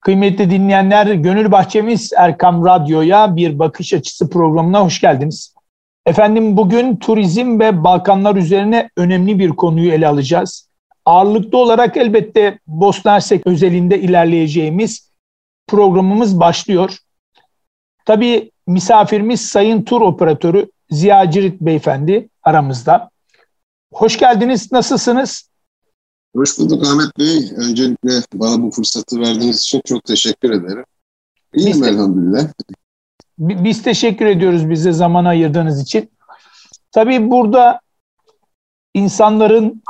Kıymetli dinleyenler, Gönül Bahçemiz Erkam Radyo'ya bir bakış açısı programına hoş geldiniz. Efendim bugün turizm ve Balkanlar üzerine önemli bir konuyu ele alacağız. Ağırlıklı olarak elbette Bosna Hersek özelinde ilerleyeceğimiz programımız başlıyor. Tabii misafirimiz Sayın Tur Operatörü Ziya Cirit Beyefendi aramızda. Hoş geldiniz, nasılsınız? Hoş bulduk Ahmet Bey. Öncelikle bana bu fırsatı verdiğiniz için çok teşekkür ederim. İyiyim biz elhamdülillah. Biz teşekkür ediyoruz bize zaman ayırdığınız için. Tabii burada insanların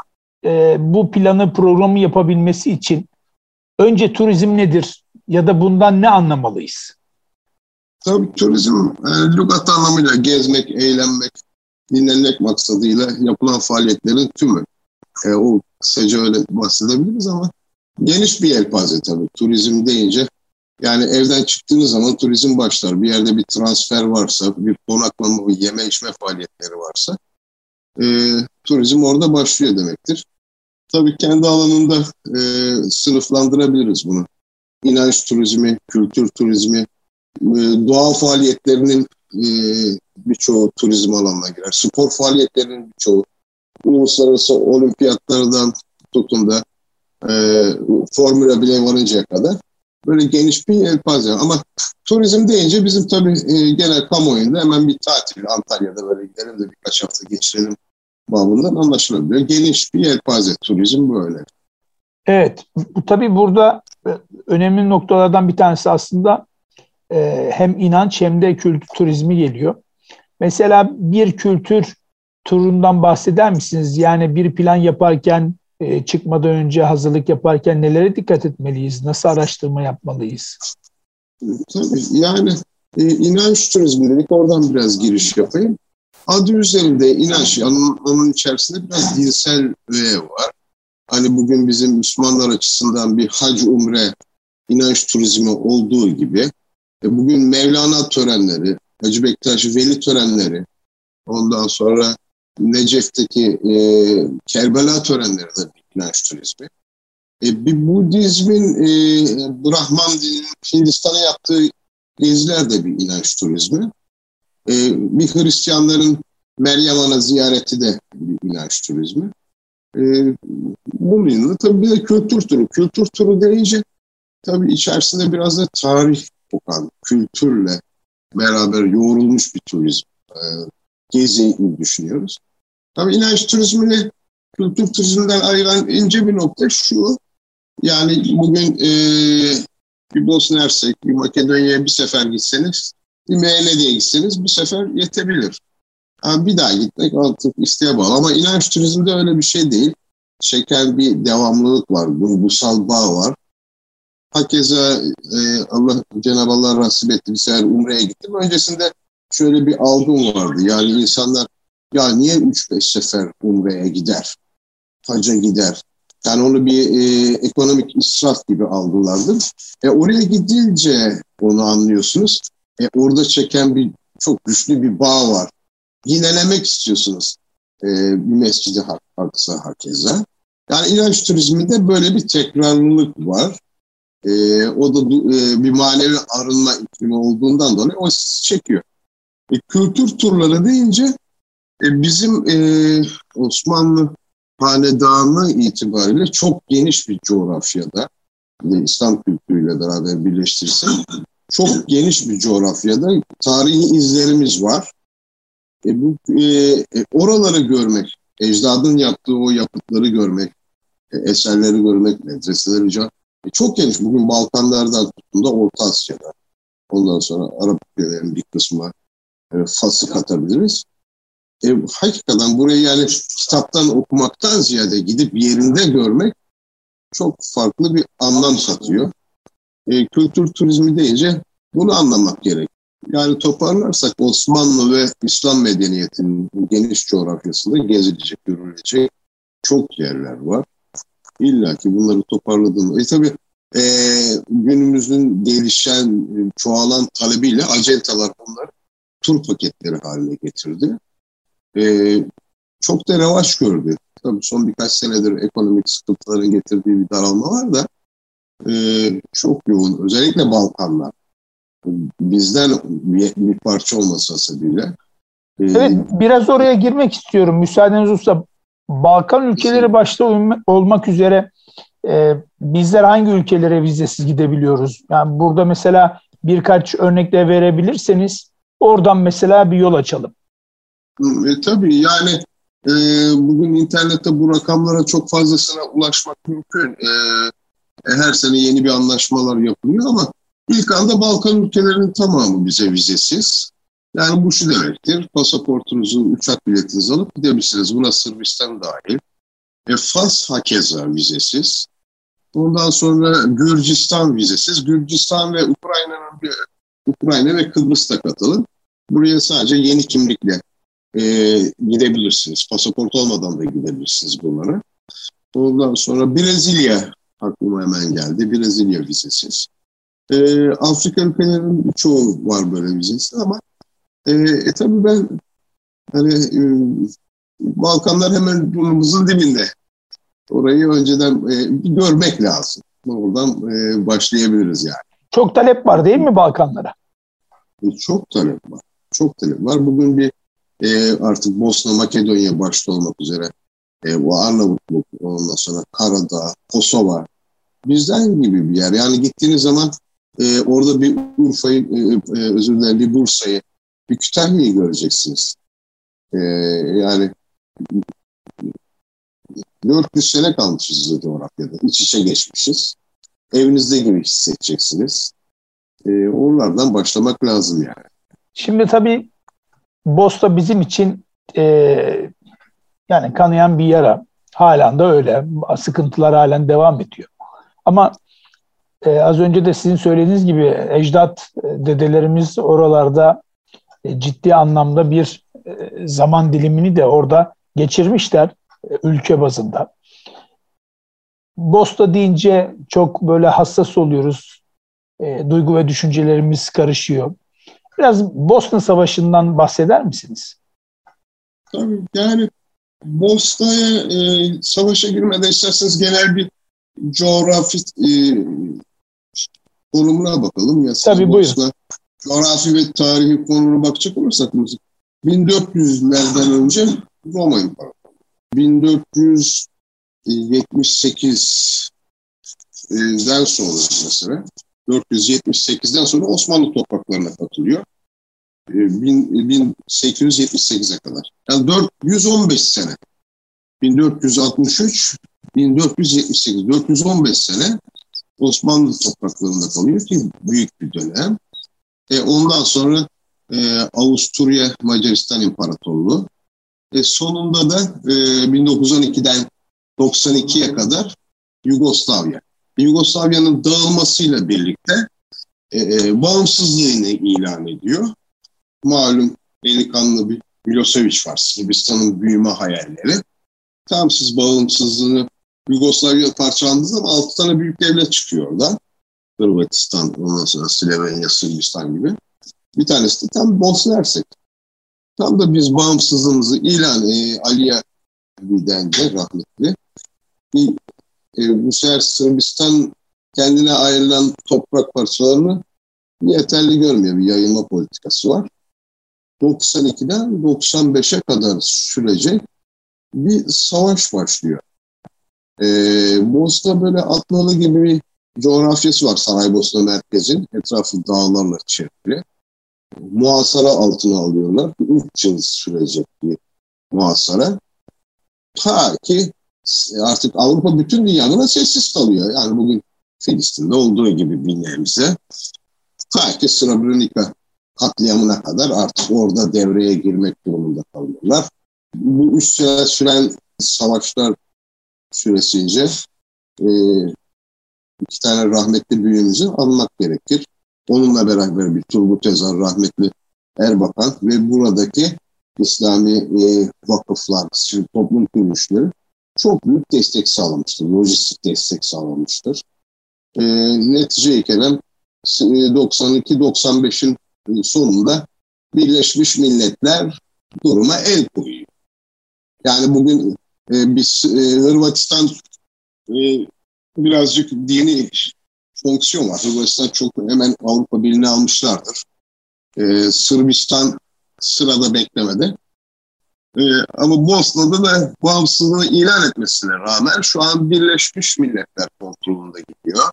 e, bu planı, programı yapabilmesi için önce turizm nedir ya da bundan ne anlamalıyız? Tabii turizm e, lügat anlamıyla gezmek, eğlenmek, dinlenmek maksadıyla yapılan faaliyetlerin tümü. E, o kısaca öyle bahsedebiliriz ama geniş bir yelpaze tabii. Turizm deyince yani evden çıktığınız zaman turizm başlar. Bir yerde bir transfer varsa, bir konaklama, bir yeme içme faaliyetleri varsa e, turizm orada başlıyor demektir. Tabii kendi alanında e, sınıflandırabiliriz bunu. İnanç turizmi, kültür turizmi, e, doğa faaliyetlerinin e, birçoğu turizm alanına girer. Spor faaliyetlerinin birçoğu uluslararası olimpiyatlardan tutun da e, Formula 1'e varıncaya kadar böyle geniş bir yelpaze. Ama turizm deyince bizim tabii e, genel kamuoyunda hemen bir tatil Antalya'da böyle gidelim de birkaç hafta geçirelim babından anlaşılabiliyor. Geniş bir yelpaze turizm böyle. Evet, tabii burada e, önemli noktalardan bir tanesi aslında e, hem inanç hem de kültür turizmi geliyor. Mesela bir kültür turundan bahseder misiniz? Yani bir plan yaparken e, çıkmadan önce hazırlık yaparken nelere dikkat etmeliyiz? Nasıl araştırma yapmalıyız? Tabii yani e, inanç turizmi dedik oradan biraz giriş yapayım. Adı üzerinde inanç, onun, onun içerisinde biraz dinsel öğe var. Hani bugün bizim Müslümanlar açısından bir hac umre inanç turizmi olduğu gibi e, bugün Mevlana törenleri, Hacı Bektaş Veli törenleri, ondan sonra Necef'teki e, Kerbela törenleri de bir inanç turizmi. E, bir Budizmin e, Brahman dininin Hindistan'a yaptığı geziler de bir inanç turizmi. E, bir Hristiyanların Meryem Ana ziyareti de bir inanç turizmi. E, bunun yanında tabii bir de kültür turu. Kültür turu deyince tabii içerisinde biraz da tarih kokan, kültürle beraber yoğrulmuş bir turizm. E, gezi düşünüyoruz. Tabii inanç turizmini kültür turizminden ayıran ince bir nokta şu. Yani bugün e, bir Bosna Hersek, bir Makedonya'ya bir sefer gitseniz, bir Meyle'ye gitseniz bir sefer yetebilir. Yani bir daha gitmek artık isteğe bağlı. Ama inanç turizmde öyle bir şey değil. Çeken bir devamlılık var, duygusal bağ var. Hakeza e, Allah Cenab-ı Allah nasip etti bir sefer Umre'ye gittim. Öncesinde şöyle bir algım vardı. Yani insanlar ya niye 3-5 sefer Umre'ye gider? Hacca gider. Yani onu bir e, ekonomik israf gibi algılardım. E, oraya gidince onu anlıyorsunuz. E, orada çeken bir çok güçlü bir bağ var. Yinelemek istiyorsunuz e, bir mescidi haksa hakeza. Yani inanç turizminde böyle bir tekrarlılık var. E, o da e, bir manevi arınma iklimi olduğundan dolayı o çekiyor. E, kültür turları deyince bizim e, Osmanlı hanedanı itibariyle çok geniş bir coğrafyada, e, İslam kültürüyle beraber birleştirsek, çok geniş bir coğrafyada tarihi izlerimiz var. E, bu e, e, oraları görmek, ecdadın yaptığı o yapıtları görmek, e, eserleri görmek, medreseleri e, çok geniş. Bugün Balkanlardan tutun da Orta Asya'da. Ondan sonra Arap ülkelerin bir kısmı e, Fas'ı katabiliriz. E, hakikaten burayı yani kitaptan okumaktan ziyade gidip yerinde görmek çok farklı bir anlam satıyor. E, kültür turizmi deyince bunu anlamak gerek. Yani toparlarsak Osmanlı ve İslam medeniyetinin geniş coğrafyasında gezilecek, görülecek çok yerler var. İlla ki bunları toparladığında. E tabii e, günümüzün gelişen, çoğalan talebiyle acentalar bunlar tur paketleri haline getirdi. E, çok da revaç gördü. Tabii son birkaç senedir ekonomik sıkıntıların getirdiği bir daralma var da e, çok yoğun. Özellikle Balkanlar. Bizden bir, bir parça olmasa bile. E, evet biraz oraya girmek istiyorum. Müsaadeniz olursa Balkan ülkeleri başta olmak üzere e, bizler hangi ülkelere vizesiz gidebiliyoruz? Yani burada mesela birkaç örnekle verebilirseniz oradan mesela bir yol açalım. E, tabii yani e, bugün internette bu rakamlara çok fazlasına ulaşmak mümkün. E, e, her sene yeni bir anlaşmalar yapılıyor ama ilk anda Balkan ülkelerinin tamamı bize vizesiz. Yani bu şu demektir, pasaportunuzu, uçak biletinizi alıp gidebilirsiniz. Buna Sırbistan dahil. E, Fas hakeza vizesiz. Ondan sonra Gürcistan vizesiz. Gürcistan ve Ukrayna'nın Ukrayna ve Kıbrıs da katılın. Buraya sadece yeni kimlikle e, gidebilirsiniz. Pasaport olmadan da gidebilirsiniz bunlara. Ondan sonra Brezilya aklıma hemen geldi. Brezilya vizesiz. E, Afrika ülkelerinin çoğu var böyle vizesiz ama e, e tabii ben hani e, Balkanlar hemen burnumuzun dibinde. Orayı önceden e, bir görmek lazım. Oradan e, başlayabiliriz yani. Çok talep var değil mi Balkanlara? E, çok talep var. Çok talep var. Bugün bir e, artık Bosna, Makedonya başta olmak üzere e, bu Arnavutluk, ondan sonra Karadağ, Kosova bizden gibi bir yer. Yani gittiğiniz zaman e, orada bir Urfa'yı, e, e, özür dilerim bir Bursa'yı, bir Kütahya'yı göreceksiniz. E, yani 400 sene kalmışız o coğrafyada. İç içe geçmişiz. Evinizde gibi hissedeceksiniz. E, oralardan başlamak lazım yani. Şimdi tabii Bosta bizim için e, yani kanayan bir yara. Halen de öyle. Sıkıntılar halen devam ediyor. Ama e, az önce de sizin söylediğiniz gibi ecdat e, dedelerimiz oralarda e, ciddi anlamda bir e, zaman dilimini de orada geçirmişler e, ülke bazında. Bosta deyince çok böyle hassas oluyoruz. E, duygu ve düşüncelerimiz karışıyor. Biraz Bosna Savaşı'ndan bahseder misiniz? Tabii yani Bosna'ya e, savaşa girmeden isterseniz genel bir coğrafi e, konumuna bakalım. Ya, Tabii Bosna, buyurun. Coğrafi ve tarihi konumuna bakacak olursak 1400'lerden önce Roma İmparatorluğu. 1478'den sonra mesela 478'den sonra Osmanlı topraklarına katılıyor. 1878'e kadar. Yani 415 sene. 1463 1478 415 sene Osmanlı topraklarında kalıyor ki büyük bir dönem. E, ondan sonra e, Avusturya Macaristan İmparatorluğu. E, sonunda da e, 1912'den 92'ye kadar Yugoslavya. Yugoslavya'nın dağılmasıyla birlikte e, e, bağımsızlığını ilan ediyor. Malum delikanlı bir Milosevic var. Sırbistan'ın büyüme hayalleri. Tam siz bağımsızlığını Yugoslavya parçalandığı zaman altı tane büyük devlet çıkıyor oradan. Hırvatistan, ondan sonra Slovenya, Sırbistan gibi. Bir tanesi de tam Bosna Hersek. Tam da biz bağımsızlığımızı ilan e, Aliye Vidence rahmetli. E, bu sefer Sırbistan kendine ayrılan toprak parçalarını yeterli görmüyor. Bir yayılma politikası var. 92'den 95'e kadar sürecek bir savaş başlıyor. Ee, Bosna böyle Atlalı gibi bir coğrafyası var Saraybosna merkezin. Etrafı dağlarla çevrili. Muhasara altına alıyorlar. 3 yıl sürecek bir muhasara. Ta ki artık Avrupa bütün dünyada sessiz kalıyor. Yani bugün Filistin'de olduğu gibi nebze. Ta ki Srebrenica katliamına kadar artık orada devreye girmek durumunda kalıyorlar. Bu üç sene süren savaşlar süresince e, iki tane rahmetli büyüğümüzü anmak gerekir. Onunla beraber bir Turgut Özal rahmetli Erbakan ve buradaki İslami e, vakıflar, toplum kuruluşları çok büyük destek sağlamıştır. Lojistik destek sağlamıştır. E, netice kelam 92-95'in sonunda Birleşmiş Milletler duruma el koyuyor. Yani bugün e, biz e, Hırvatistan e, birazcık dini fonksiyon var. Hırvatistan çok hemen Avrupa Birliği'ni almışlardır. Ee, Sırbistan sırada beklemede. Ee, ama Bosna'da da bağımsızlığını ilan etmesine rağmen şu an Birleşmiş Milletler kontrolünde gidiyor.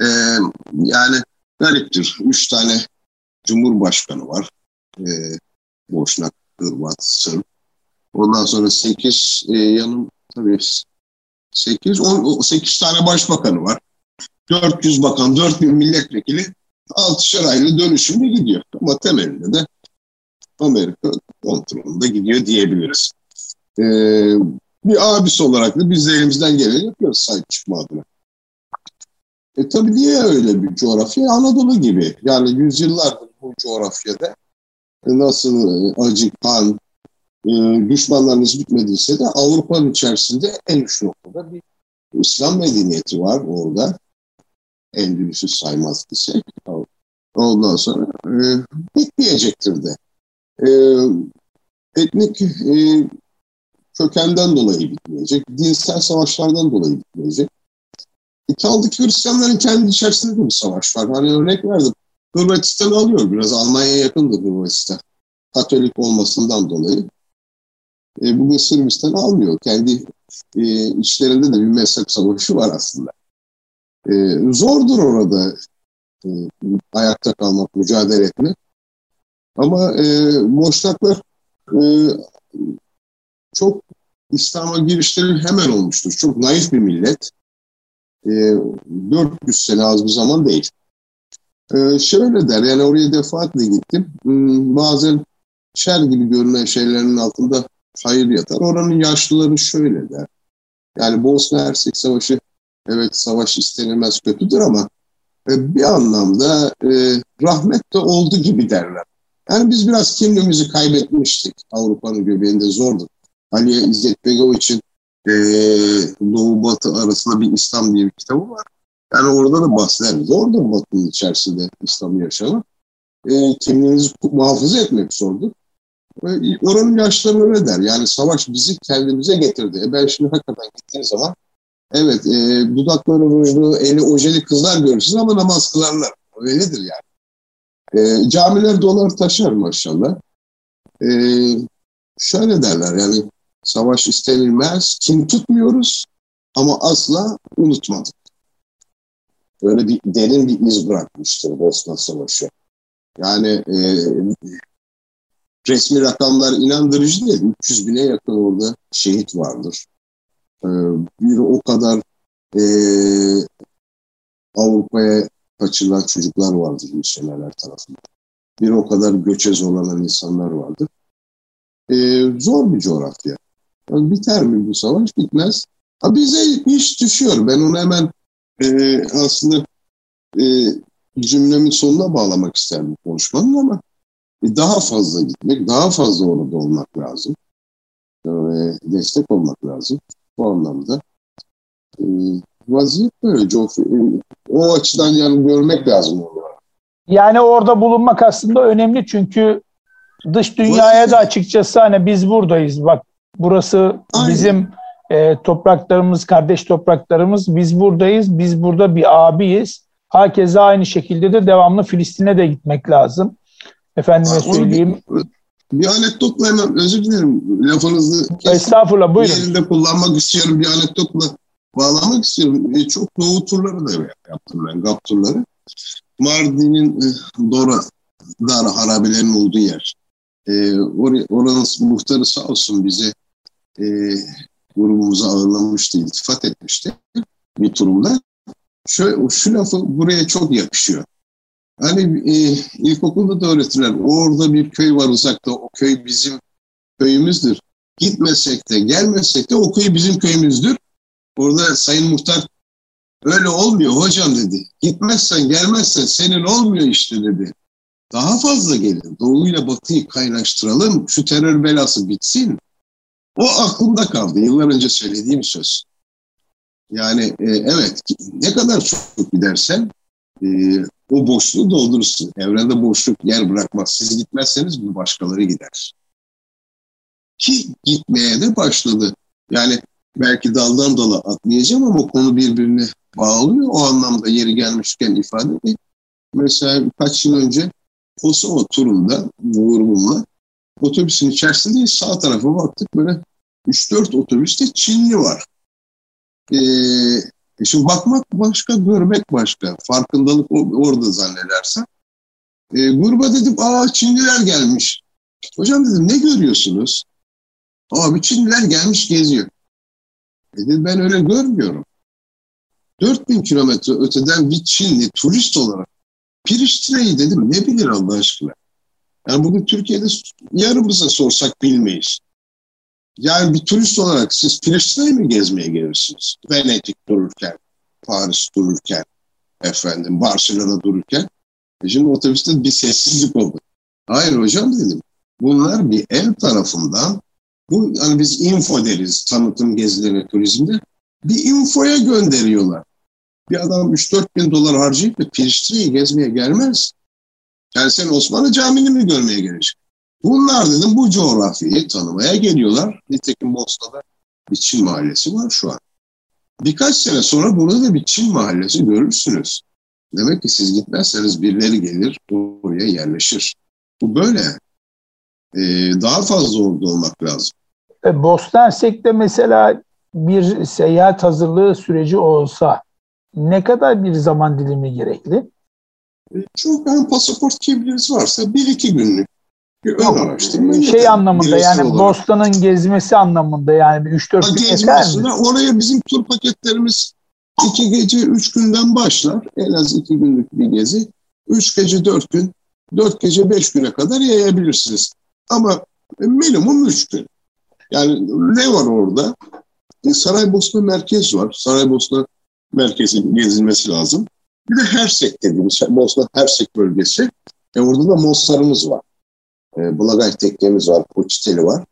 Ee, yani gariptir. Üç tane Cumhurbaşkanı var. Ee, Boşnak, Hırvat, Sırp. Ondan sonra sekiz e, yanım tabii sekiz, on, sekiz tane başbakanı var. 400 bakan, 4000 milletvekili altışar aylı dönüşümle gidiyor. Ama temelinde de Amerika kontrolünde gidiyor diyebiliriz. Ee, bir abisi olarak da biz de elimizden geleni yapıyoruz sahip çıkma adına. E tabii niye öyle bir coğrafya? Anadolu gibi. Yani yüzyıllardır bu coğrafyada nasıl e, acı, kan, e, düşmanlarınız bitmediyse de Avrupa'nın içerisinde en uç noktada bir İslam medeniyeti var orada. Endülüs'ü saymaz isek. Ondan sonra e, bitmeyecektir de. E, etnik e, kökenden dolayı bitmeyecek. Dinsel savaşlardan dolayı bitmeyecek. E, kaldı ki Hristiyanların kendi içerisinde de bir savaş var. Hani örnek verdim. Hırvatistan alıyor biraz. Almanya'ya yakındır Hırvatistan. Katolik olmasından dolayı. E, bugün Sırbistan almıyor. Kendi e, içlerinde de bir mezhep savaşı var aslında. E, zordur orada e, ayakta kalmak, mücadele etmek. Ama e, Boşnaklar e, çok İslam'a girişleri hemen olmuştur. Çok naif bir millet. E, 400 sene az bir zaman değil. E, şöyle der, yani oraya defaatle gittim. Hmm, bazen şer gibi görünen şeylerin altında hayır yatar. Oranın yaşlıları şöyle der. Yani Bosna Hersek Savaşı evet savaş istenilmez kötüdür ama e, bir anlamda e, rahmet de oldu gibi derler. Yani biz biraz kimliğimizi kaybetmiştik. Avrupa'nın göbeğinde zordu. Aliye İzzet Begoviç'in e, Doğu Batı arasında bir İslam diye bir kitabı var. Yani orada da bahseder. Zordur Batı'nın içerisinde İslam'ı yaşamak. E, kimliğinizi muhafaza etmek zordur. E, oranın yaşları öyle der. Yani savaş bizi kendimize getirdi. E ben şimdi hakikaten gittiğim zaman evet e, dudakları rujlu, eli ojeli kızlar görürsünüz ama namaz kılarlar. Öyledir yani. E, camiler dolar taşar maşallah. E, şöyle derler yani savaş istenilmez, kim tutmuyoruz ama asla unutmadık. Böyle bir derin bir iz bırakmıştır Bosna Savaşı. Yani e, resmi rakamlar inandırıcı değil. 300 bine yakın orada şehit vardır. E, bir o kadar e, Avrupa'ya kaçırılan çocuklar vardır misyonerler tarafından. Bir o kadar göçe zorlanan insanlar vardır. Ee, zor bir coğrafya. Yani biter mi bu savaş? Bitmez. Ha bize iş düşüyor. Ben onu hemen e, aslında e, cümlemin sonuna bağlamak isterim konuşmanın ama e, daha fazla gitmek, daha fazla orada olmak lazım. E, destek olmak lazım. Bu anlamda. E, vaziyet böyle. Joffrey, o açıdan yani görmek lazım onu. Yani orada bulunmak aslında önemli çünkü dış dünyaya da açıkçası hani biz buradayız bak burası Aynen. bizim e, topraklarımız, kardeş topraklarımız biz buradayız, biz burada bir abiyiz. Herkese aynı şekilde de devamlı Filistin'e de gitmek lazım. Efendime söyleyeyim. Bir, bir anekdotla hemen özür dilerim lafınızı. Estağfurullah buyurun. Yerinde kullanmak istiyorum bir anekdotla bağlamak istiyorum. E, çok doğu turları da yaptım ben, GAP turları. Mardin'in e, Dora Dar harabelerinin olduğu yer. E, or oranın muhtarı sağ olsun bizi e, grubumuza ağırlamıştı, iltifat etmişti bir turumda. Şöyle, şu lafı buraya çok yakışıyor. Hani e, ilkokulda da öğretirler. Orada bir köy var uzakta. O köy bizim köyümüzdür. Gitmesek de gelmesek de o köy bizim köyümüzdür. Orada Sayın Muhtar öyle olmuyor hocam dedi. Gitmezsen gelmezsen senin olmuyor işte dedi. Daha fazla gelin. Doğu ile Batı'yı kaynaştıralım. Şu terör belası bitsin. O aklımda kaldı. Yıllar önce söylediğim söz. Yani e, evet ne kadar çok gidersen e, o boşluğu doldurursun. Evrende boşluk yer bırakmaz. Siz gitmezseniz bu başkaları gider. Ki gitmeye de başladı. Yani belki daldan dala atlayacağım ama konu birbirini bağlıyor. O anlamda yeri gelmişken ifade edeyim. Mesela kaç yıl önce Kosova turunda grubumla otobüsün içerisindeyiz. Sağ tarafa baktık böyle 3-4 otobüste Çinli var. Ee, şimdi bakmak başka, görmek başka. Farkındalık orada zannedersen. Ee, gruba dedim, aa Çinliler gelmiş. Hocam dedim, ne görüyorsunuz? Abi Çinliler gelmiş geziyor. Dedim, ben öyle görmüyorum. 4000 kilometre öteden bir Çinli turist olarak Priştine'yi dedim ne bilir Allah aşkına. Yani bugün Türkiye'de yarımıza sorsak bilmeyiz. Yani bir turist olarak siz Priştine'yi mi gezmeye gelirsiniz? Venedik dururken, Paris dururken, efendim Barcelona dururken. E şimdi otobüste bir sessizlik oldu. Hayır hocam dedim. Bunlar bir ev tarafından bu hani biz info deriz tanıtım gezilerine turizmde. Bir infoya gönderiyorlar. Bir adam 3-4 bin dolar harcayıp da Priştine'yi gezmeye gelmez. Yani sen Osmanlı Camii'ni mi görmeye gelecek? Bunlar dedim bu coğrafyayı tanımaya geliyorlar. Nitekim Bosna'da bir Çin mahallesi var şu an. Birkaç sene sonra burada da bir Çin mahallesi görürsünüz. Demek ki siz gitmezseniz birileri gelir oraya yerleşir. Bu böyle. Ee, daha fazla orada olmak lazım. E, Bosna Hersek'te mesela bir seyahat hazırlığı süreci olsa ne kadar bir zaman dilimi gerekli? E, çok yani pasaport kimliğiniz varsa bir iki günlük bir ön araştırma. Şey anlamında yani olarak. Boston'ın gezmesi anlamında yani 3-4 gün yeter mi? Oraya bizim tur paketlerimiz iki gece üç günden başlar. En az iki günlük bir gezi. Üç gece dört gün, dört gece beş güne kadar yayabilirsiniz. Ama minimum üç gün. Yani ne var orada? E, Saraybosna merkez var. Saraybosna merkezin gezilmesi lazım. Bir de Hersek dediğimiz şey, Bosna Hersek bölgesi. E orada da Mostar'ımız var. E, Blagaj tekkemiz var, Poçiteli var.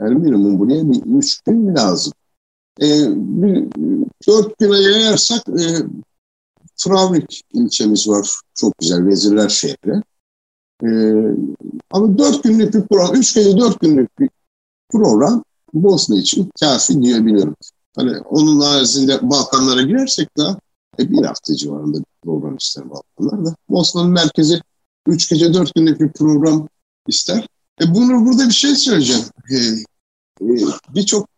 Yani minimum buraya bir üç gün lazım. E, bir, dört güne yayarsak e, Travnik ilçemiz var. Çok güzel Vezirler şehri. E, ama dört günlük bir program, üç gece dört günlük bir program Bosna için kafi diyebilirim. Hani onun haricinde Balkanlara girersek de e, bir hafta civarında bir program ister Balkanlar da. Bosna'nın merkezi 3 gece 4 günlük bir program ister. E bunu burada bir şey söyleyeceğim. E, e, Birçok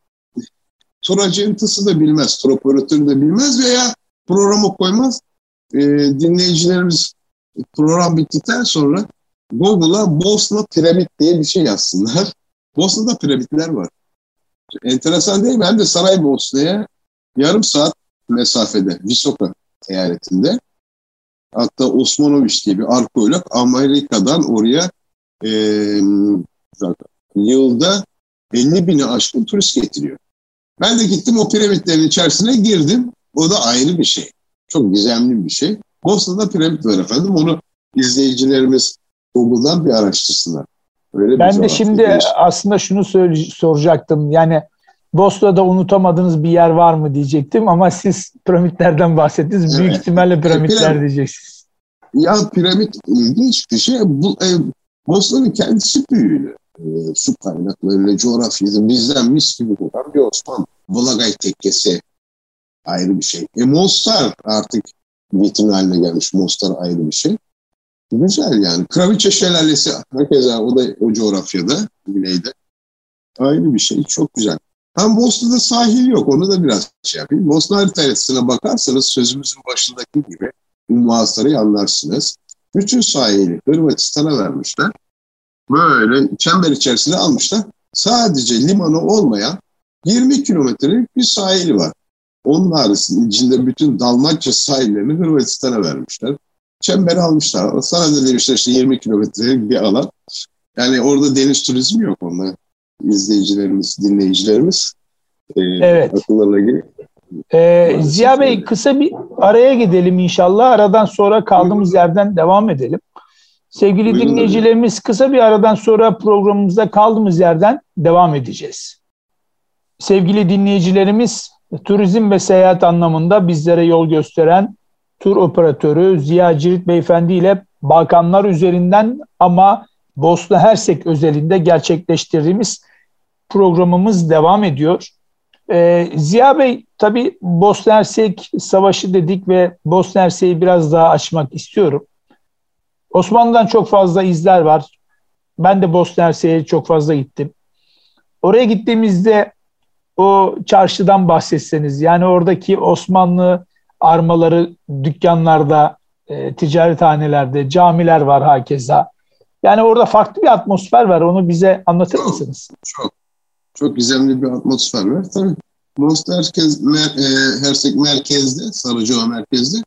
tur acentası da bilmez, tur operatörü de bilmez veya programı koymaz. E, dinleyicilerimiz program bittikten sonra Google'a Bosna piramit diye bir şey yazsınlar. Bosna'da piramitler var. Enteresan değil mi? Hem de Saraybosna'ya yarım saat mesafede Visoka eyaletinde. Hatta Osmanoviç diye bir arkeolog Amerika'dan oraya e, yılda 50 bini aşkın turist getiriyor. Ben de gittim o piramitlerin içerisine girdim. O da ayrı bir şey. Çok gizemli bir şey. Bosna'da piramit var efendim. Onu izleyicilerimiz Google'dan bir araştırsınlar. Öyle ben de şimdi aslında şunu soracaktım. Yani Bosna'da unutamadığınız bir yer var mı diyecektim ama siz piramitlerden bahsettiniz. Evet. Büyük ihtimalle piramitler piramit, diyeceksiniz. Ya piramit ilginç bir şey. Bu, e, Bosna'nın kendisi büyülü. E, su kaynaklarıyla, coğrafyası bizden mis gibi kokan bir Osmanlı. Blagay tekkesi ayrı bir şey. E, Mostar artık mitin haline gelmiş. Mostar ayrı bir şey. Güzel yani. Kraviçe Şelalesi herkese o da o coğrafyada, güneyde. Ayrı bir şey. Çok güzel. Hem Bosna'da sahil yok. Onu da biraz şey yapayım. Bosna haritasına bakarsanız sözümüzün başındaki gibi muhasarayı anlarsınız. Bütün sahili Hırvatistan'a vermişler. Böyle çember içerisinde almışlar. Sadece limanı olmayan 20 kilometrelik bir sahili var. Onun haricinde bütün Dalmatça sahillerini Hırvatistan'a vermişler. Çemberi almışlar. Sana da demişler işte 20 kilometrelik bir alan. Yani orada deniz turizmi yok onlar izleyicilerimiz, dinleyicilerimiz e, evet. akıllarına. Ee, Ziya Bey kısa bir araya gidelim inşallah. Aradan sonra kaldığımız yerden devam edelim. Sevgili Buyurun dinleyicilerimiz kısa bir aradan sonra programımızda kaldığımız yerden devam edeceğiz. Sevgili dinleyicilerimiz turizm ve seyahat anlamında bizlere yol gösteren tur operatörü Ziya Cirit Beyefendi ile Balkanlar üzerinden ama Bosna Hersek özelinde gerçekleştirdiğimiz programımız devam ediyor. Ee, Ziya Bey tabii Bosna Hersek Savaşı dedik ve Bosna Hersek'i biraz daha açmak istiyorum. Osmanlı'dan çok fazla izler var. Ben de Bosna Hersek'e çok fazla gittim. Oraya gittiğimizde o çarşıdan bahsetseniz yani oradaki Osmanlı armaları dükkanlarda, e, ticarethanelerde, camiler var hakeza. Yani orada farklı bir atmosfer var. Onu bize anlatır çok, mısınız? Çok. Çok gizemli bir atmosfer var. Tabii Monster Herkes, mer, e, Hersek merkezde, Sarıcıoğlu merkezde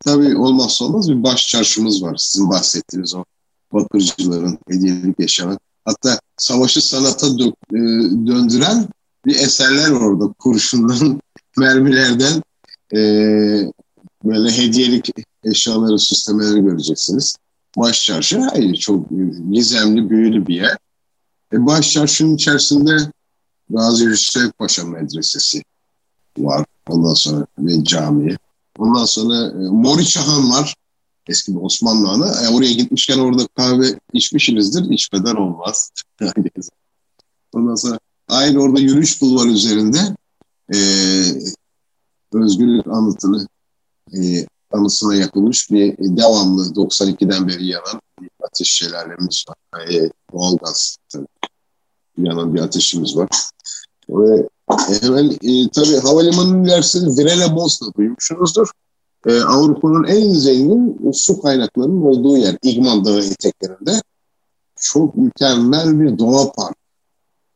tabii olmazsa olmaz bir baş çarşımız var. Sizin bahsettiğiniz o bakırcıların hediyelik eşyalar. Hatta savaşı sanata dö- e, döndüren bir eserler orada. Kurşunların, mermilerden e, böyle hediyelik eşyaları süslemeleri göreceksiniz. Baş çarşı hayır, çok gizemli, büyülü bir yer. E, baş çarşının içerisinde Gazi Hüseyin Paşa Medresesi var. Ondan sonra ve cami. Ondan sonra e, Moriçahan var. Eski bir Osmanlı anı. E, oraya gitmişken orada kahve içmişsinizdir. İçmeden olmaz. Ondan sonra aynı orada yürüyüş bulvarı üzerinde e, özgürlük anıtını e, anısına yapılmış bir devamlı 92'den beri yanan bir ateş şelalemiz var. E, doğalgaz yanan bir ateşimiz var. Ve hemen e, tabii havalimanının ilerisinde Virele Bosna duymuşsunuzdur. E, Avrupa'nın en zengin su kaynaklarının olduğu yer. İgman Dağı eteklerinde. Çok mükemmel bir doğa park.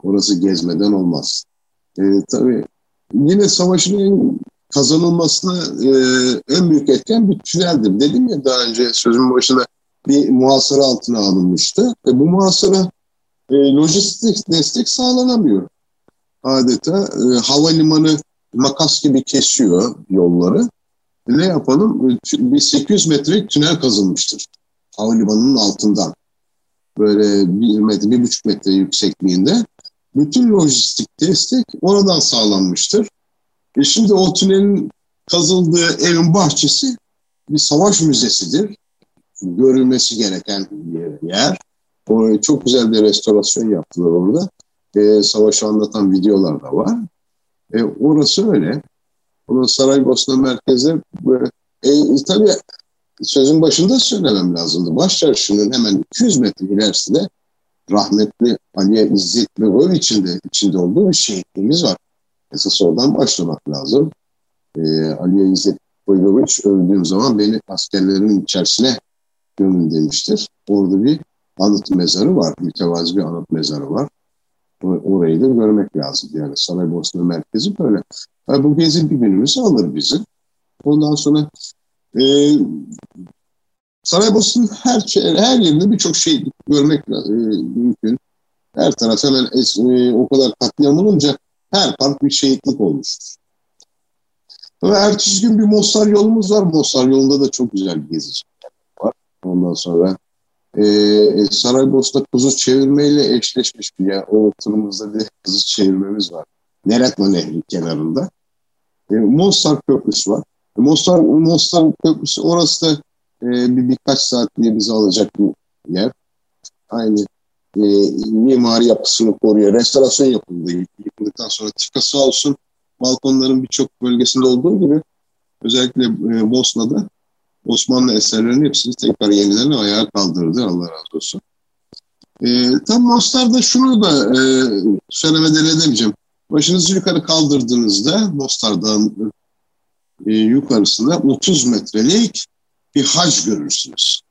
Orası gezmeden olmaz. E, tabii yine savaşın en kazanılmasına e, en büyük etken bir tüneldir. Dedim ya daha önce sözümün başında bir muhasara altına alınmıştı. Ve bu muhasara e, lojistik destek sağlanamıyor. Adeta e, havalimanı makas gibi kesiyor yolları. E, ne yapalım? Bir 800 metrelik tünel kazılmıştır. Havalimanının altından. Böyle bir metre, bir buçuk metre yüksekliğinde. Bütün lojistik destek oradan sağlanmıştır. E şimdi o tünelin kazıldığı evin bahçesi bir savaş müzesidir. Görülmesi gereken bir yer. O çok güzel bir restorasyon yaptılar orada. E, savaşı anlatan videolar da var. E, orası öyle. Onun Saraybosna merkezi böyle, e, tabii sözün başında söylemem lazımdı. Başçarşının hemen 200 metre ilerisinde rahmetli Ali İzzet Begoy içinde, içinde olduğu bir şehitliğimiz var. Esas oradan başlamak lazım. Ee, Ali İzzet Begoviç öldüğüm zaman beni askerlerin içerisine gömün demiştir. Orada bir anıt mezarı var. Mütevazi bir anıt mezarı var. Orayı da görmek lazım. Yani Saraybosna merkezi böyle. Yani bu gezi bir günümüzü alır bizim. Ondan sonra e, Saraybosna'nın her, şey, her yerinde birçok şey görmek e, mümkün. Her taraf hemen es, e, o kadar katliam olunca her park bir şehitlik olmuştur. Ve ertesi gün bir Mostar yolumuz var. Mostar yolunda da çok güzel bir gezi var. Ondan sonra e, e, Saraybosna kuzu çevirmeyle eşleşmiş bir yer. O turumuzda bir kuzu çevirmemiz var. Neretma Nehri kenarında. E, Mostar Köprüsü var. E, Mostar, Mostar Köprüsü orası da e, bir birkaç saat diye bizi alacak bir yer. Aynı e, mimari yapısını koruyor. Restorasyon yapıldı. Yıkıldıktan sonra tika sağ olsun balkonların birçok bölgesinde olduğu gibi özellikle e, Bosna'da Osmanlı eserlerinin hepsini tekrar yeniden ayağa kaldırdı. Allah razı olsun. E, tam Mostar'da şunu da e, söylemeden edemeyeceğim. Başınızı yukarı kaldırdığınızda Mostar Dağı'nın e, yukarısında 30 metrelik bir hac görürsünüz.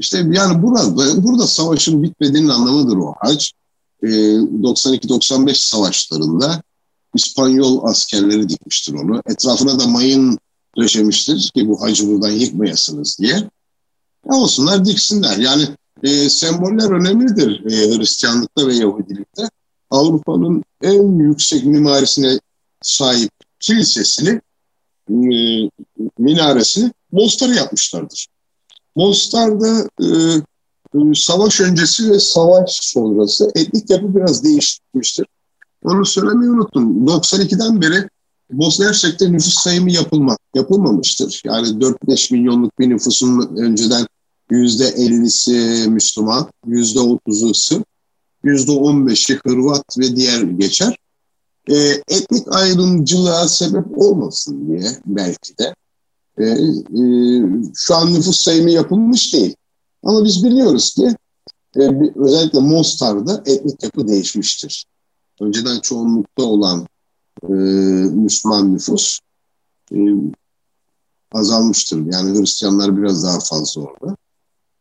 İşte yani burada, burada savaşın bitmediğinin anlamıdır o hac. E, 92-95 savaşlarında İspanyol askerleri dikmiştir onu. Etrafına da mayın döşemiştir ki bu hacı buradan yıkmayasınız diye. Ya olsunlar diksinler. Yani e, semboller önemlidir e, Hristiyanlıkta ve Yahudilikte. Avrupa'nın en yüksek mimarisine sahip kilisesini, e, minaresini Mostar'ı yapmışlardır. Mostar'da e, e, savaş öncesi ve savaş sonrası etnik yapı biraz değişmiştir. Onu söylemeyi unuttum. 92'den beri Bosna Hersek'te nüfus sayımı yapılma, yapılmamıştır. Yani 4-5 milyonluk bir nüfusun önceden %50'si Müslüman, %30'u Sırp, %15'i Hırvat ve diğer geçer. e, etnik ayrımcılığa sebep olmasın diye belki de. E, e, şu an nüfus sayımı yapılmış değil. Ama biz biliyoruz ki e, özellikle Mostar'da etnik yapı değişmiştir. Önceden çoğunlukta olan e, Müslüman nüfus e, azalmıştır. Yani Hristiyanlar biraz daha fazla orada.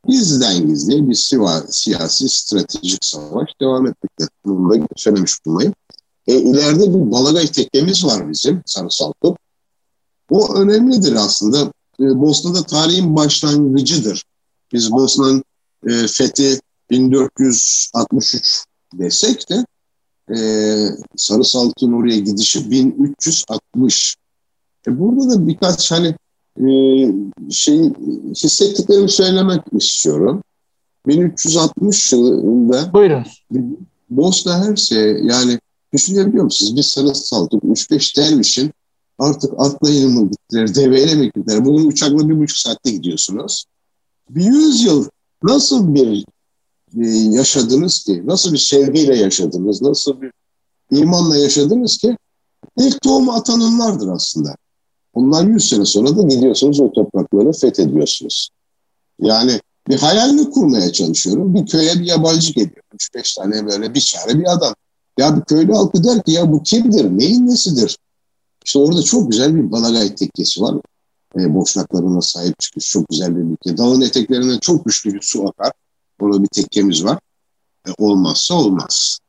Gizliden gizliye bir siva, siyasi stratejik savaş devam etmekte. Bunu da söylemiş bulmayayım. E, ileride bir Balagay tekemiz var bizim Sarı Saltuk. O önemlidir aslında. E, Bosna'da tarihin başlangıcıdır. Biz Bosna'nın e, fethi 1463 desek de e, Sarı Saltuk'un oraya gidişi 1360. E, burada da birkaç hani e, şey hissettiklerimi söylemek istiyorum. 1360 yılında Buyurun. Bosna Hersey yani düşünebiliyor musunuz? Bir sarı saldık 3-5 dervişin artık atlayın mı gittiler, deveyle mi gittiler? Bugün uçakla bir buçuk saatte gidiyorsunuz. Bir yüz yıl nasıl bir e, yaşadınız ki? Nasıl bir sevgiyle yaşadınız? Nasıl bir imanla yaşadınız ki? İlk tohumu atanınlardır aslında. Ondan 100 sene sonra da gidiyorsunuz o toprakları fethediyorsunuz. Yani bir hayalini kurmaya çalışıyorum. Bir köye bir yabancı geliyor. 3-5 tane böyle bir çare bir adam. Ya bir köylü halkı der ki ya bu kimdir, neyin nesidir? İşte orada çok güzel bir Balagay tekkesi var. E, boşnaklarına sahip çıkış çok güzel bir ülke. Dağın eteklerine çok güçlü bir su akar. Orada bir tekkemiz var. E, olmazsa olmaz.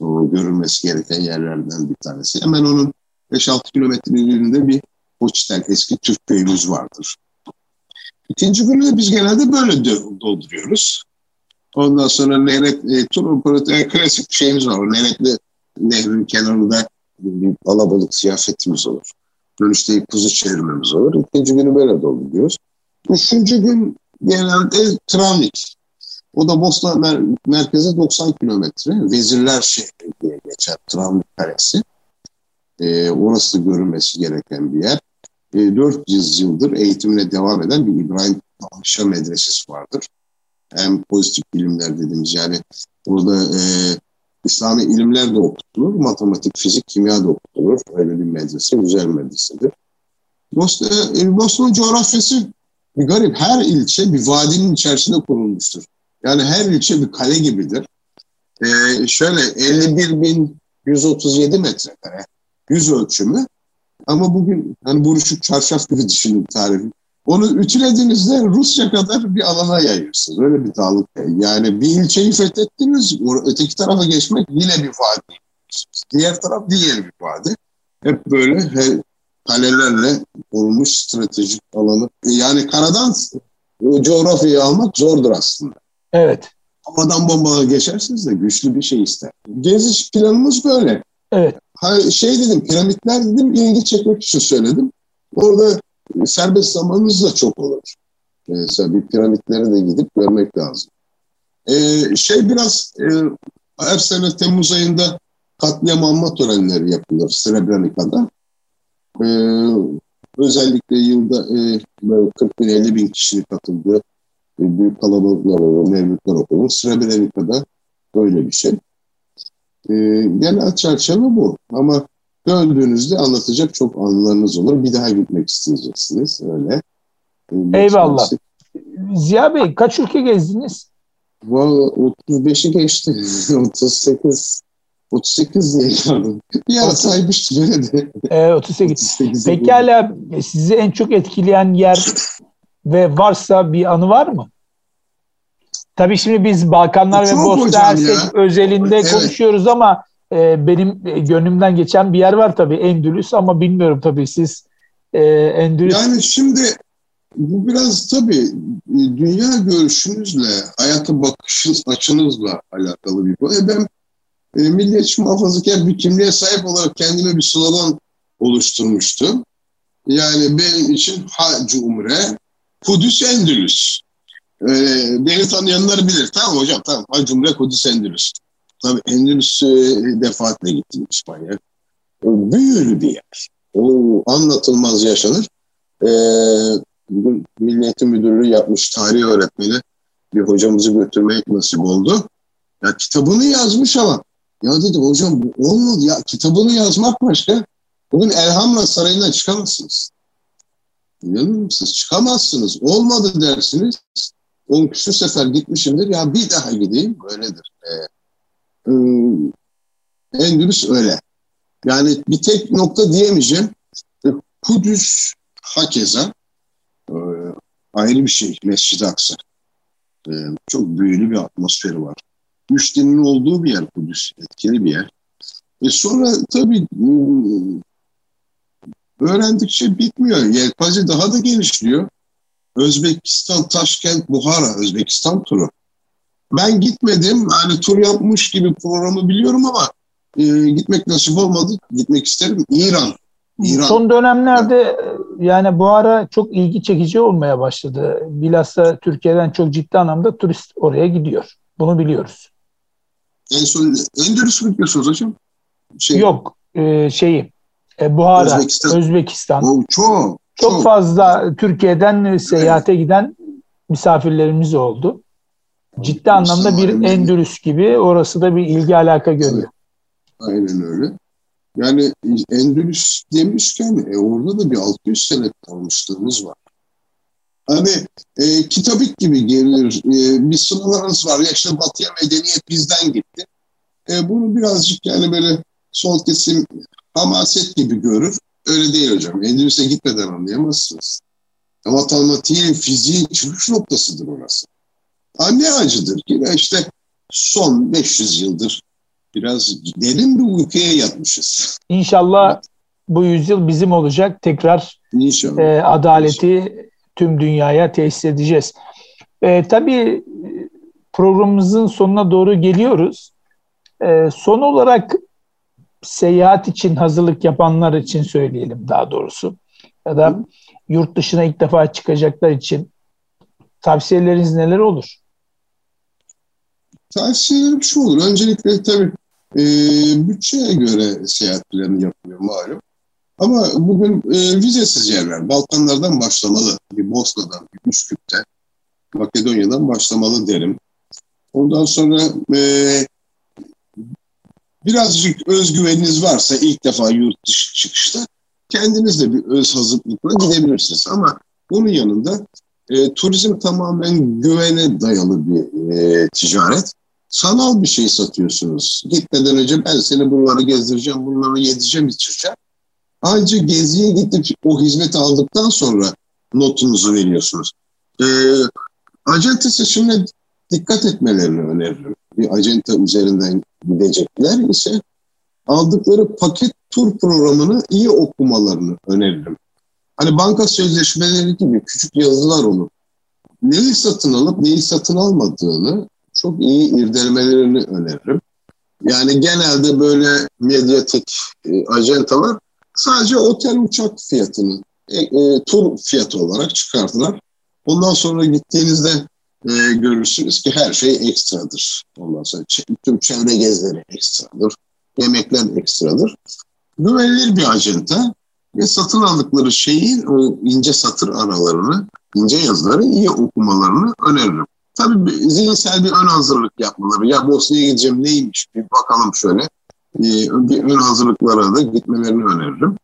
O görülmesi gereken yerlerden bir tanesi. Hemen onun 5-6 kilometre ilerinde bir Hoçtel eski Türk köyümüz vardır. İkinci günü de biz genelde böyle dolduruyoruz. Ondan sonra Nehret, e, tur operatörü klasik şeyimiz var. O Nehretli nehrin kenarında bir alabalık ziyafetimiz olur. Dönüşte kuzu çevirmemiz olur. İkinci günü böyle dolduruyoruz. Üçüncü gün genelde Travnik. O da Bosna mer- merkeze 90 kilometre. Vezirler şehri diye geçer Travnik Kalesi. Ee, orası da görülmesi gereken bir yer. 400 e, yıldır eğitimine devam eden bir İbrahim Paşa Medresesi vardır. Hem pozitif bilimler dediğimiz yani burada e, İslami ilimler de okutulur, matematik, fizik, kimya da okutulur. Öyle bir medrese, güzel medresedir. Bosna, e, Bosna coğrafyası bir garip. Her ilçe bir vadinin içerisinde kurulmuştur. Yani her ilçe bir kale gibidir. Ee, şöyle 51.137 metrekare yüz ölçümü ama bugün hani buruşuk çarşaf gibi düşünün tarifi. Onu ütülediğinizde Rusya kadar bir alana yayıyorsunuz. Öyle bir dağlık. Yani bir ilçeyi fethettiniz, öteki tarafa geçmek yine bir vadi. Diğer taraf diğer bir vadi. Hep böyle he, kalelerle olmuş stratejik alanı. Yani karadan coğrafyayı almak zordur aslında. Evet. Havadan bombalar geçersiniz de güçlü bir şey ister. Geziş planımız böyle. Evet şey dedim piramitler dedim ilgi çekmek için söyledim. Orada serbest zamanınız da çok olur. Mesela bir piramitlere de gidip görmek lazım. Ee, şey biraz e, her sene Temmuz ayında katliam anma törenleri yapılır Srebrenica'da. Ee, özellikle yılda e, 40 bin 50 bin kişinin katıldığı e, büyük kalabalıklar olur, mevlütler okulur. Srebrenica'da böyle bir şey. E, genel çerçeve bu. Ama döndüğünüzde anlatacak çok anılarınız olur. Bir daha gitmek isteyeceksiniz. Öyle. Ee, Eyvallah. Ziya Bey kaç ülke gezdiniz? Valla 35'i geçti. 38 38 diye kaldım. Bir ara saymıştım öyle de. Ee, 38. 38 Pekala sizi en çok etkileyen yer ve varsa bir anı var mı? Tabii şimdi biz Balkanlar ve Bosna Hersek özelinde evet. konuşuyoruz ama e, benim e, gönlümden geçen bir yer var tabii Endülüs ama bilmiyorum tabii siz e, Endülüs... Yani şimdi bu biraz tabii e, dünya görüşünüzle, hayata bakışınız, açınızla alakalı bir konu. E ben e, milliyetçi muhafazakar bir kimliğe sahip olarak kendime bir slogan oluşturmuştum. Yani benim için Hacı Umre, Kudüs Endülüs. Ee, beni tanıyanlar bilir. Tamam hocam tamam. Ha, Cumhuriyet Kudüs Endülüs. Tabii Endülüs e, defaatle gittim İspanya. Büyülü bir yer. O anlatılmaz yaşanır. Ee, bugün Milli Eğitim Müdürlüğü yapmış tarih öğretmeni bir hocamızı götürmek nasip oldu. Ya kitabını yazmış ama Ya dedim hocam bu olmadı ya kitabını yazmak başka. Bugün Elhamra Sarayı'ndan çıkamazsınız. İnanır mısınız? Çıkamazsınız. Olmadı dersiniz. On küsur sefer gitmişimdir. Ya bir daha gideyim. Öyledir. E, Endülüs öyle. Yani bir tek nokta diyemeyeceğim. E, Kudüs hakeza e, ayrı bir şey. Mescid-i Aksa. E, çok büyülü bir atmosferi var. Üç dinin olduğu bir yer Kudüs. Etkili bir yer. E sonra tabii öğrendikçe bitmiyor. Yelpaze daha da genişliyor. Özbekistan, Taşkent, Buhara, Özbekistan turu. Ben gitmedim. Hani tur yapmış gibi programı biliyorum ama e, gitmek nasip olmadı. Gitmek isterim. İran. İran. Son dönemlerde yani bu ara çok ilgi çekici olmaya başladı. Bilhassa Türkiye'den çok ciddi anlamda turist oraya gidiyor. Bunu biliyoruz. En son Endülüs mü diyorsunuz hocam? Şey, Yok e, şeyi e, Buhara, Özbekistan. Özbekistan. O, çok, çok. Çok fazla Türkiye'den seyahate giden misafirlerimiz oldu. Ciddi anlamda bir Endülüs gibi orası da bir ilgi alaka görüyor. Aynen öyle. Yani Endülüs demişken e, orada da bir 600 sene kalmışlığımız var. Hani e, kitabik gibi gelir. E, bir sınırlarımız var. Ya işte batıya medeniyet bizden gitti. E, bunu birazcık yani böyle sol kesim hamaset gibi görür. Öyle değil hocam. Endülüs'e gitmeden anlayamazsınız. Ama matematiğin, fiziğin çıkış noktasıdır orası. Ha, ne acıdır ki işte son 500 yıldır biraz derin bir uykuya yatmışız. İnşallah bu yüzyıl bizim olacak. Tekrar İnşallah. E, adaleti İnşallah. tüm dünyaya tesis edeceğiz. E, tabii programımızın sonuna doğru geliyoruz. E, son olarak seyahat için hazırlık yapanlar için söyleyelim daha doğrusu. Ya da yurt dışına ilk defa çıkacaklar için tavsiyeleriniz neler olur? Tavsiyelerim şu olur. Öncelikle tabii e, bütçeye göre seyahat planı yapılıyor malum. Ama bugün e, vizesiz yerler. Balkanlardan başlamalı. Bir Bosna'dan, bir Üsküp'te, Makedonya'dan başlamalı derim. Ondan sonra e, birazcık özgüveniniz varsa ilk defa yurt dışı çıkışta kendiniz de bir öz hazırlıkla gidebilirsiniz. Ama bunun yanında e, turizm tamamen güvene dayalı bir e, ticaret. Sanal bir şey satıyorsunuz. Gitmeden önce ben seni bunları gezdireceğim, bunları yedireceğim, içireceğim. Ancak geziye gidip o hizmeti aldıktan sonra notunuzu veriyorsunuz. E, acente seçimine dikkat etmelerini öneririm. Bir acente üzerinden gidecekler ise aldıkları paket tur programını iyi okumalarını öneririm. Hani banka sözleşmeleri gibi küçük yazılar olur. Neyi satın alıp neyi satın almadığını çok iyi irdelemelerini öneririm. Yani genelde böyle medyatik e, ajantalar sadece otel uçak fiyatını e, e, tur fiyatı olarak çıkardılar. Ondan sonra gittiğinizde e, görürsünüz ki her şey ekstradır. Ondan sonra tüm çevre gezileri ekstradır. Yemekler ekstradır. Güvenilir bir acenta ve satın aldıkları şeyin o ince satır aralarını, ince yazıları iyi okumalarını öneririm. Tabii zihinsel bir ön hazırlık yapmaları. Ya Bosna'ya gideceğim neymiş bir bakalım şöyle. Ee, bir ön hazırlıklara da gitmelerini öneririm.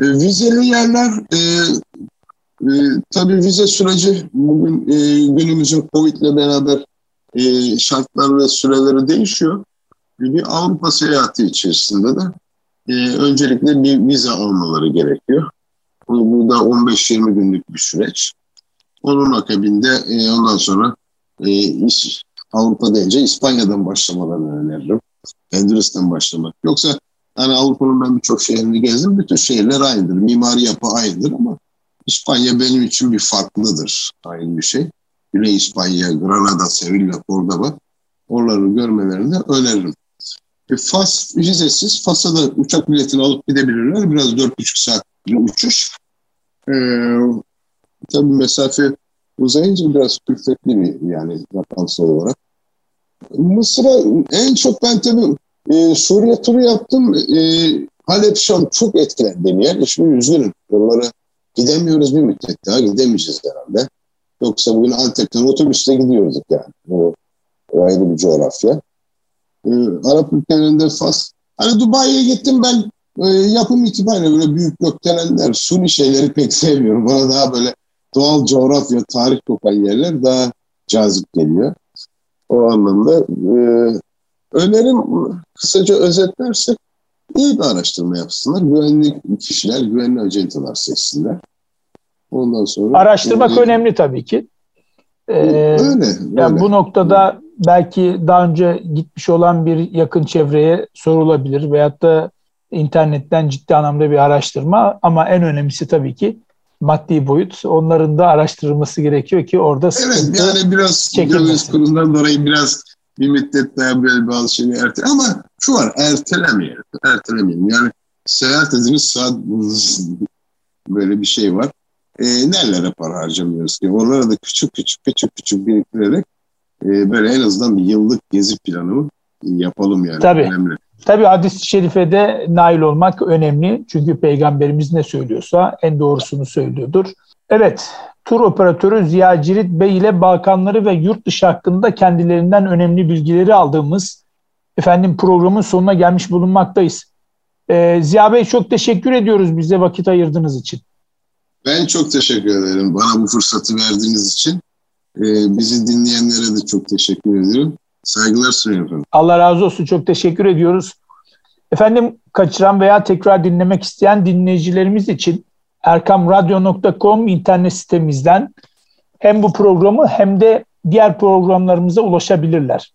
E, vizeli yerler e, e, tabii vize süreci bugün e, günümüzün Covid ile beraber e, şartlar ve süreleri değişiyor. Bir Avrupa seyahati içerisinde de e, öncelikle bir vize almaları gerekiyor. Bu da 15-20 günlük bir süreç. Onun akabinde e, ondan sonra e, Avrupa deyince İspanya'dan başlamalarını öneririm. Endülüs'ten başlamak. Yoksa hani Avrupa'nın ben birçok şehrini gezdim. Bütün şehirler aynıdır. Mimari yapı aynıdır ama İspanya benim için bir farklıdır. Aynı bir şey. Güney İspanya, Granada, Sevilla, Cordoba oraları görmelerini öneririm. E, Fas vizesiz. Fas'a da uçak biletini alıp gidebilirler. Biraz dört buçuk saat bir uçuş. Ee, tabii mesafe uzayınca biraz külfetli bir yani rakamsal olarak. Mısır'a en çok ben tabii e, Suriye turu yaptım. E, Halep Şam çok etkilendim yer. Şimdi üzgünüm. Oralara gidemiyoruz bir müddet daha gidemeyeceğiz herhalde. Yoksa bugün Antep'ten otobüste gidiyorduk yani. O ayrı bir coğrafya. e, Arap ülkelerinde Fas. Hani Dubai'ye gittim ben e, yapım itibariyle böyle büyük gökdelenler, suni şeyleri pek sevmiyorum. Bana daha böyle doğal coğrafya, tarih kokan yerler daha cazip geliyor. O anlamda e, önerim kısaca özetlersek iyi bir araştırma yapsınlar. Güvenli kişiler, güvenli acenteler seçsinler. Ondan sonra araştırmak e, önemli tabii ki. Ee, öyle. Yani bu noktada belki daha önce gitmiş olan bir yakın çevreye sorulabilir veyahut da internetten ciddi anlamda bir araştırma ama en önemlisi tabii ki maddi boyut. Onların da araştırılması gerekiyor ki orada Evet yani biraz döviz kurundan dolayı biraz bir müddet daha böyle bazı şeyleri ertele ama şu var ertelemeyelim. Ertelemeyelim. Yani seyahat ediniz saat böyle bir şey var. E, nerelere para harcamıyoruz ki? Oralara da küçük küçük küçük küçük biriktirerek e, böyle en azından bir yıllık gezi planı yapalım yani. Tabii. Önemli. Tabii hadis-i şerifede nail olmak önemli. Çünkü peygamberimiz ne söylüyorsa en doğrusunu söylüyordur. Evet, tur operatörü Ziya Cirit Bey ile Balkanları ve yurt dışı hakkında kendilerinden önemli bilgileri aldığımız efendim programın sonuna gelmiş bulunmaktayız. Ee, Ziya Bey çok teşekkür ediyoruz bize vakit ayırdığınız için. Ben çok teşekkür ederim bana bu fırsatı verdiğiniz için. Ee, bizi dinleyenlere de çok teşekkür ediyorum. Saygılar sunuyorum. Allah razı olsun. Çok teşekkür ediyoruz. Efendim kaçıran veya tekrar dinlemek isteyen dinleyicilerimiz için erkamradyo.com internet sitemizden hem bu programı hem de diğer programlarımıza ulaşabilirler.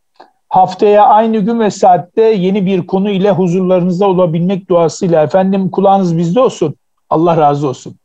Haftaya aynı gün ve saatte yeni bir konu ile huzurlarınızda olabilmek duasıyla efendim kulağınız bizde olsun. Allah razı olsun.